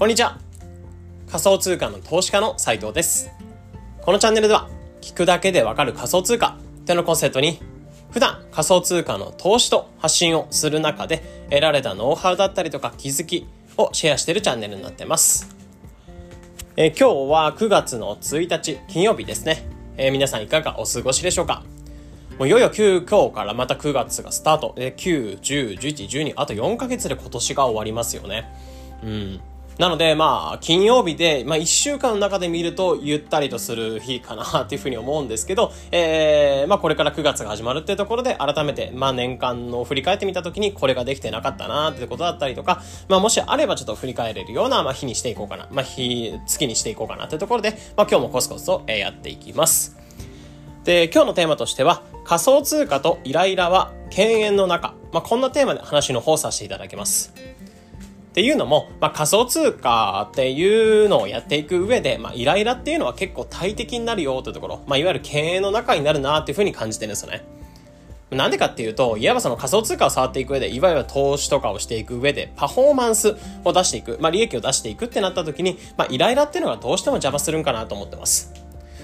こんにちは。仮想通貨の投資家の斉藤です。このチャンネルでは、聞くだけでわかる仮想通貨ってのコンセプトに、普段仮想通貨の投資と発信をする中で得られたノウハウだったりとか気づきをシェアしているチャンネルになってます。え、今日は9月の1日金曜日ですね。え、皆さんいかがお過ごしでしょうか？もういよいよ9今日からまた9月がスタート。で、9、10、11、12、あと4ヶ月で今年が終わりますよね。うん。なので、まあ、金曜日で、まあ、一週間の中で見ると、ゆったりとする日かなっていうふうに思うんですけど、えー、まあ、これから9月が始まるっていうところで、改めて、まあ、年間の振り返ってみたときに、これができてなかったなってことだったりとか、まあ、もしあればちょっと振り返れるような、まあ、日にしていこうかな。まあ、日、月にしていこうかなっていうところで、まあ、今日もコツコツとやっていきます。で、今日のテーマとしては、仮想通貨とイライラは犬猿の中。まあ、こんなテーマで話の方させていただきます。っていうのも、まあ、仮想通貨っていうのをやっていく上で、まあ、イライラっていうのは結構大敵になるよというところ、まあ、いわゆる経営の中になるなっていうふうに感じてるんですよね。なんでかっていうと、いわばその仮想通貨を触っていく上で、いわゆる投資とかをしていく上で、パフォーマンスを出していく、まあ、利益を出していくってなった時に、まあ、イライラっていうのがどうしても邪魔するんかなと思ってます。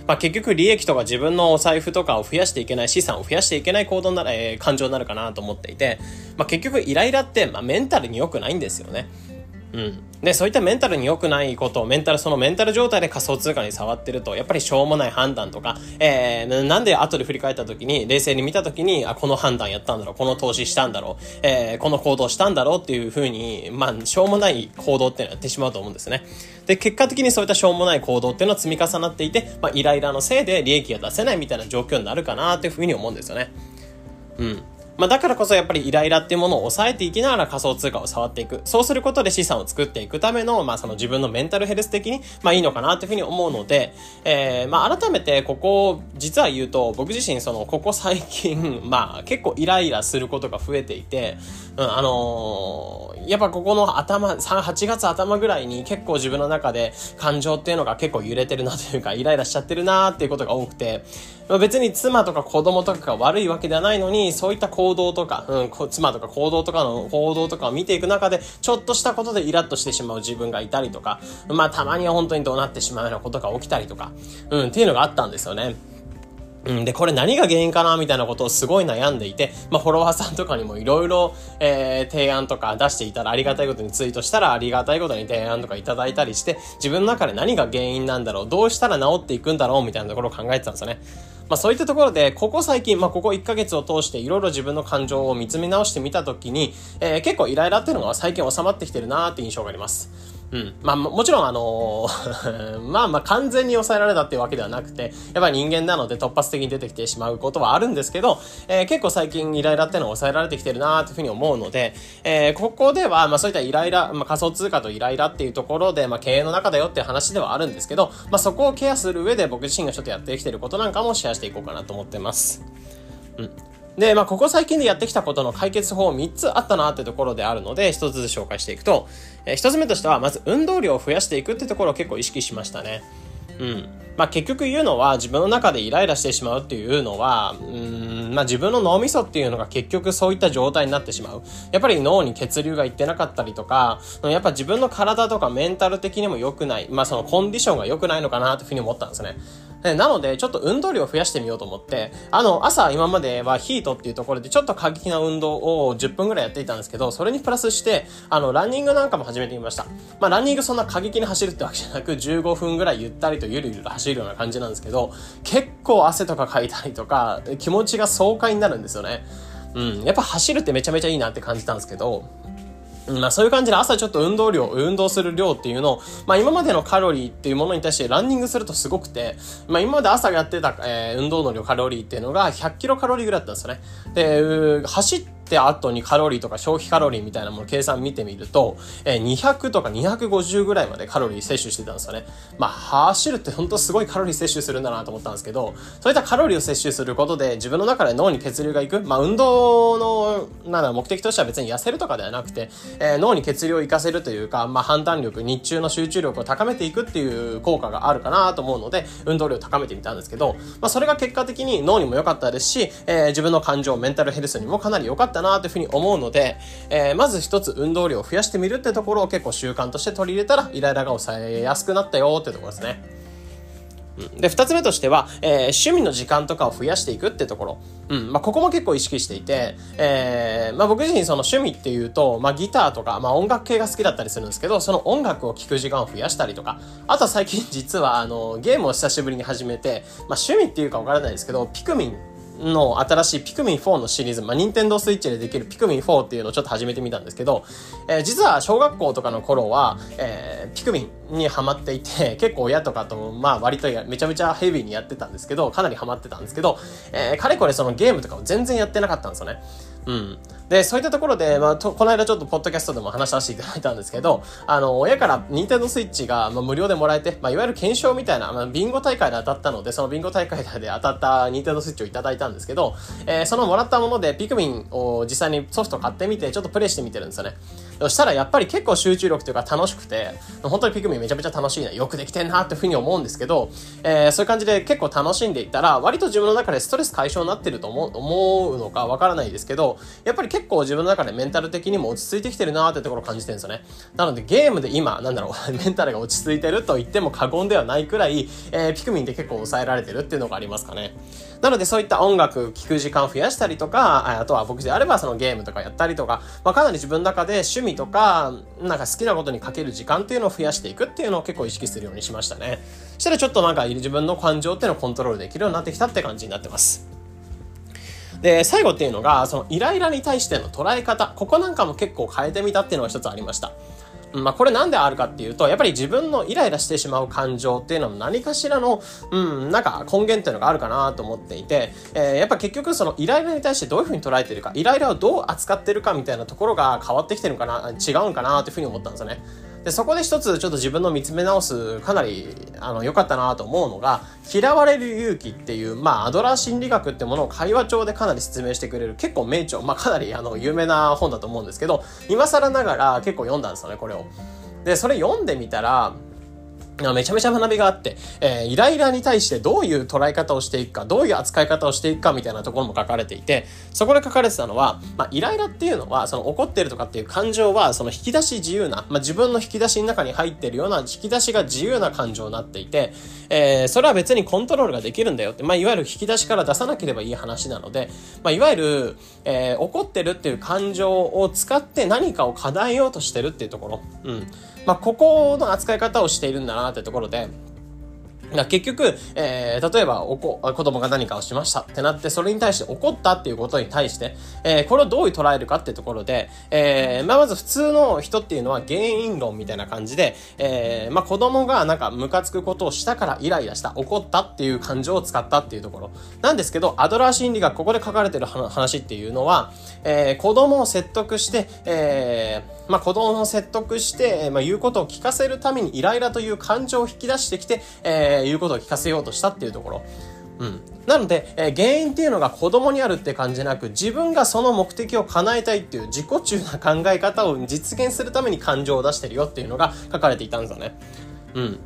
まあ、結局利益とか自分のお財布とかを増やしていけない資産を増やしていけない行動なら、えー、感情になるかなと思っていて、まあ、結局イライラって、まあ、メンタルに良くないんですよね。うん。で、そういったメンタルに良くないことを、メンタル、そのメンタル状態で仮想通貨に触ってると、やっぱりしょうもない判断とか、えー、なんで後で振り返った時に、冷静に見た時に、あ、この判断やったんだろう、この投資したんだろう、えー、この行動したんだろうっていうふうに、まあ、しょうもない行動っていうのをやってしまうと思うんですね。で、結果的にそういったしょうもない行動っていうのは積み重なっていて、まあ、イライラのせいで利益が出せないみたいな状況になるかなっていうふうに思うんですよね。うん。まあ、だからこそやっぱりイライラっていうものを抑えていきながら仮想通貨を触っていく。そうすることで資産を作っていくための、まあ、その自分のメンタルヘルス的に、まあ、いいのかなというふうに思うので、えー、まあ、改めてここ、実は言うと、僕自身、その、ここ最近、まあ、結構イライラすることが増えていて、うん、あのー、やっぱここの頭、8月頭ぐらいに結構自分の中で感情っていうのが結構揺れてるなというか、イライラしちゃってるなっていうことが多くて、別に妻とか子供とかが悪いわけではないのに、そういった行動とか、うん、妻とか行動とかの行動とかを見ていく中で、ちょっとしたことでイラッとしてしまう自分がいたりとか、まあたまには本当にどうなってしまうようなことが起きたりとか、うん、っていうのがあったんですよね。うん、で、これ何が原因かなみたいなことをすごい悩んでいて、まあ、フォロワーさんとかにもいろいろ、えー、提案とか出していたらありがたいことにツイートしたらありがたいことに提案とかいただいたりして、自分の中で何が原因なんだろう、どうしたら治っていくんだろうみたいなところを考えてたんですよね。まあそういったところで、ここ最近、まあここ1ヶ月を通していろいろ自分の感情を見つめ直してみたときに、えー、結構イライラっていうのが最近収まってきてるなーって印象があります。うん。まあ、もちろん、あのー まあまあ、完全に抑えられたっていうわけではなくて、やっぱり人間なので突発的に出てきてしまうことはあるんですけど、えー、結構最近イライラっていうのを抑えられてきてるなというふうに思うので、えー、ここでは、まあそういったイライラ、まあ仮想通貨とイライラっていうところで、まあ経営の中だよっていう話ではあるんですけど、まあそこをケアする上で僕自身がちょっとやってきてることなんかもシェアしていこうかなと思ってます。うん。で、まあ、ここ最近でやってきたことの解決法3つあったなってところであるので、1つずつ紹介していくと、えー、1つ目としては、まず運動量を増やしていくってところを結構意識しましたね。うん。まあ、結局言うのは自分の中でイライラしてしまうっていうのは、うん、まあ、自分の脳みそっていうのが結局そういった状態になってしまう。やっぱり脳に血流がいってなかったりとか、やっぱ自分の体とかメンタル的にも良くない、まあ、そのコンディションが良くないのかなというふうに思ったんですね。なので、ちょっと運動量を増やしてみようと思って、あの、朝今まではヒートっていうところでちょっと過激な運動を10分ぐらいやっていたんですけど、それにプラスして、あの、ランニングなんかも始めてみました。まあ、ランニングそんな過激に走るってわけじゃなく、15分ぐらいゆったりとゆるゆる走るような感じなんですけど、結構汗とかかいたりとか、気持ちが爽快になるんですよね。うん。やっぱ走るってめちゃめちゃいいなって感じたんですけど、まあそういう感じで朝ちょっと運動量、運動する量っていうのを、まあ今までのカロリーっていうものに対してランニングするとすごくて、まあ今まで朝やってた、えー、運動の量カロリーっていうのが100キロカロリーぐらいだったんですよね。で、走ってって後にカロリーとか消費カロリーみたいなもの計算見てみると、えー、200とか250ぐらいまでカロリー摂取してたんですよね。まあ、走るって本当すごいカロリー摂取するんだなと思ったんですけど、そういったカロリーを摂取することで自分の中で脳に血流がいく。まあ、運動の、なんだ目的としては別に痩せるとかではなくて、えー、脳に血流を活かせるというか、まあ、判断力、日中の集中力を高めていくっていう効果があるかなと思うので、運動量を高めてみたんですけど、まあ、それが結果的に脳にも良かったですし、えー、自分の感情、メンタルヘルスにもかなり良かったったなというふうに思うので、えー、まず一つ運動量を増やしてみるってところを結構習慣として取り入れたら、イライラが抑えやすくなったよってところですね。で、二つ目としては、えー、趣味の時間とかを増やしていくってところ。うん。まあ、ここも結構意識していて、えー、まあ、僕自身その趣味っていうと、まあ、ギターとか、まあ、音楽系が好きだったりするんですけど、その音楽を聴く時間を増やしたりとか、あとは最近実は、あの、ゲームを久しぶりに始めて、まあ、趣味っていうかわからないですけど、ピクミンの新しいピクミン4のシリーズ、まあ、ニンテンドースイッチでできるピクミン4っていうのをちょっと始めてみたんですけど、えー、実は小学校とかの頃は、えー、ピクミンにハマっていて、結構親とかと、まあ割とめちゃめちゃヘビーにやってたんですけど、かなりハマってたんですけど、えー、かれこれそのゲームとかを全然やってなかったんですよね。うん。で、そういったところで、まあ、と、この間ちょっとポッドキャストでも話させていただいたんですけど、あの、親からニンテンドスイッチが、まあ、無料でもらえて、まあ、いわゆる検証みたいな、まあ、ビンゴ大会で当たったので、そのビンゴ大会で当たったニンテンドスイッチをいただいたんですけど、えー、そのもらったものでピクミンを実際にソフト買ってみて、ちょっとプレイしてみてるんですよね。そしたらやっぱり結構集中力というか楽しくて、本当にピクミンめちゃめちゃ楽しいな、よくできてんなっていうふうに思うんですけど、えー、そういう感じで結構楽しんでいったら、割と自分の中でストレス解消になってると思う思うのかわからないですけど、やっぱり結構自分の中でメンタル的にも落ち着いてきてるなってところを感じてるんですよね。なのでゲームで今、なんだろう、メンタルが落ち着いてると言っても過言ではないくらい、えー、ピクミンって結構抑えられてるっていうのがありますかね。なのでそういった音楽聴く時間を増やしたりとか、あとは僕であればそのゲームとかやったりとか、まあ、かなり自分の中で趣味とか、なんか好きなことにかける時間っていうのを増やしていくっていうのを結構意識するようにしましたね。そしたらちょっとなんか自分の感情っていうのをコントロールできるようになってきたって感じになってます。で、最後っていうのが、そのイライラに対しての捉え方。ここなんかも結構変えてみたっていうのが一つありました。まあ、これなんであるかっていうと、やっぱり自分のイライラしてしまう感情っていうのも何かしらの、うん、なんか根源っていうのがあるかなと思っていて、えー、やっぱ結局そのイライラに対してどういうふうに捉えてるか、イライラをどう扱ってるかみたいなところが変わってきてるのかな、違うんかなというふうに思ったんですよね。で、そこで一つちょっと自分の見つめ直す、かなり、あの、良かったなと思うのが、嫌われる勇気っていう、まあ、アドラー心理学ってものを会話帳でかなり説明してくれる、結構名著、まあ、かなり、あの、有名な本だと思うんですけど、今更ながら結構読んだんですよね、これを。で、それ読んでみたら、めちゃめちゃ学びがあって、えー、イライラに対してどういう捉え方をしていくか、どういう扱い方をしていくかみたいなところも書かれていて、そこで書かれてたのは、まあ、イライラっていうのは、その怒ってるとかっていう感情は、その引き出し自由な、まあ、自分の引き出しの中に入ってるような、引き出しが自由な感情になっていて、えー、それは別にコントロールができるんだよって、まあ、いわゆる引き出しから出さなければいい話なので、まあ、いわゆる、えー、怒ってるっていう感情を使って何かを叶えようとしてるっていうところ。うん。まあ、ここの扱い方をしているんだなというところで、結局、えー、例えばおこ、子供が何かをしましたってなって、それに対して怒ったっていうことに対して、えー、これをどう捉えるかってところで、えー、まあ、まず普通の人っていうのは原因論みたいな感じで、えー、まあ、子供がなんかムカつくことをしたからイライラした、怒ったっていう感情を使ったっていうところ。なんですけど、アドラー心理学、ここで書かれてる話っていうのは、えー、子供を説得して、えー、まあ、子供を説得して、まあ、言うことを聞かせるためにイライラという感情を引き出してきて、え、言うことを聞かせようとしたっていうところ。うん。なので、えー、原因っていうのが子供にあるって感じなく、自分がその目的を叶えたいっていう自己中な考え方を実現するために感情を出してるよっていうのが書かれていたんですよね。うん。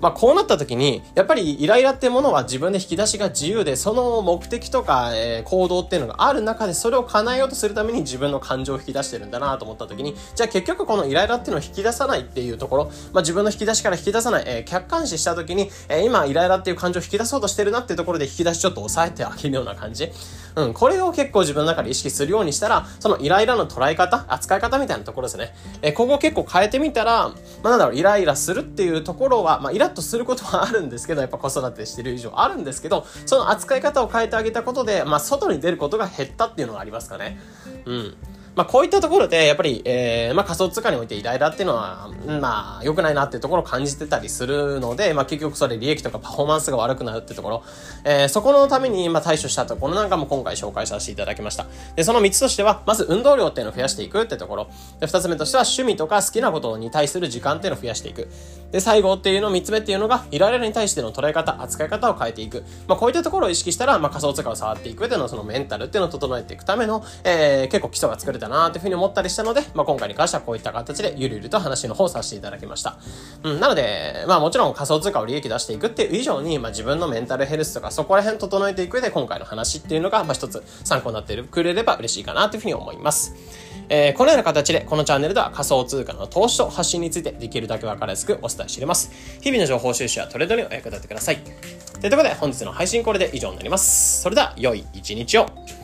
まあこうなった時に、やっぱりイライラってものは自分で引き出しが自由で、その目的とか、えー、行動っていうのがある中で、それを叶えようとするために自分の感情を引き出してるんだなと思った時に、じゃあ結局このイライラっていうのを引き出さないっていうところ、まあ自分の引き出しから引き出さない、えー、客観視した時に、えー、今イライラっていう感情を引き出そうとしてるなっていうところで引き出しちょっと抑えてあげるような感じ。うん、これを結構自分の中で意識するようにしたら、そのイライラの捉え方、扱い方みたいなところですね。えー、ここを結構変えてみたら、まあなんだろう、イライラするっていうところは、まあイラッとすることはあるんですけど、やっぱ子育てしてる以上あるんですけど、その扱い方を変えてあげたことで、まあ、外に出ることが減ったっていうのがありますかね。うん。まあ、こういったところで、やっぱり、えー、まあ、仮想通貨においてイライラっていうのは、まあ、良くないなっていうところを感じてたりするので、まあ、結局それ利益とかパフォーマンスが悪くなるってところ、えー、そこのために、まあ、対処したところなんかも今回紹介させていただきました。で、その3つとしては、まず運動量っていうのを増やしていくってところ。で、2つ目としては趣味とか好きなことに対する時間っていうのを増やしていく。で、最後っていうの、3つ目っていうのが、イライラに対しての捉え方、扱い方を変えていく。まあ、こういったところを意識したら、まあ、仮想通貨を触っていく上でのそのメンタルっていうのを整えていくための、えー、結構基礎が作れたかなというふうに思ったりしたので、まあ、今回に関してはこういった形でゆるゆると話の方させていただきました。うん、なので、まあもちろん仮想通貨を利益出していくっていう以上に、まあ自分のメンタルヘルスとかそこら辺整えていく上で今回の話っていうのが、まあ一つ参考になってくれれば嬉しいかなというふうに思います。えー、このような形でこのチャンネルでは仮想通貨の投資と発信についてできるだけ分かりやすくお伝えしています。日々の情報収集やトレードにお役立てください。ということで本日の配信これで以上になります。それでは良い一日を。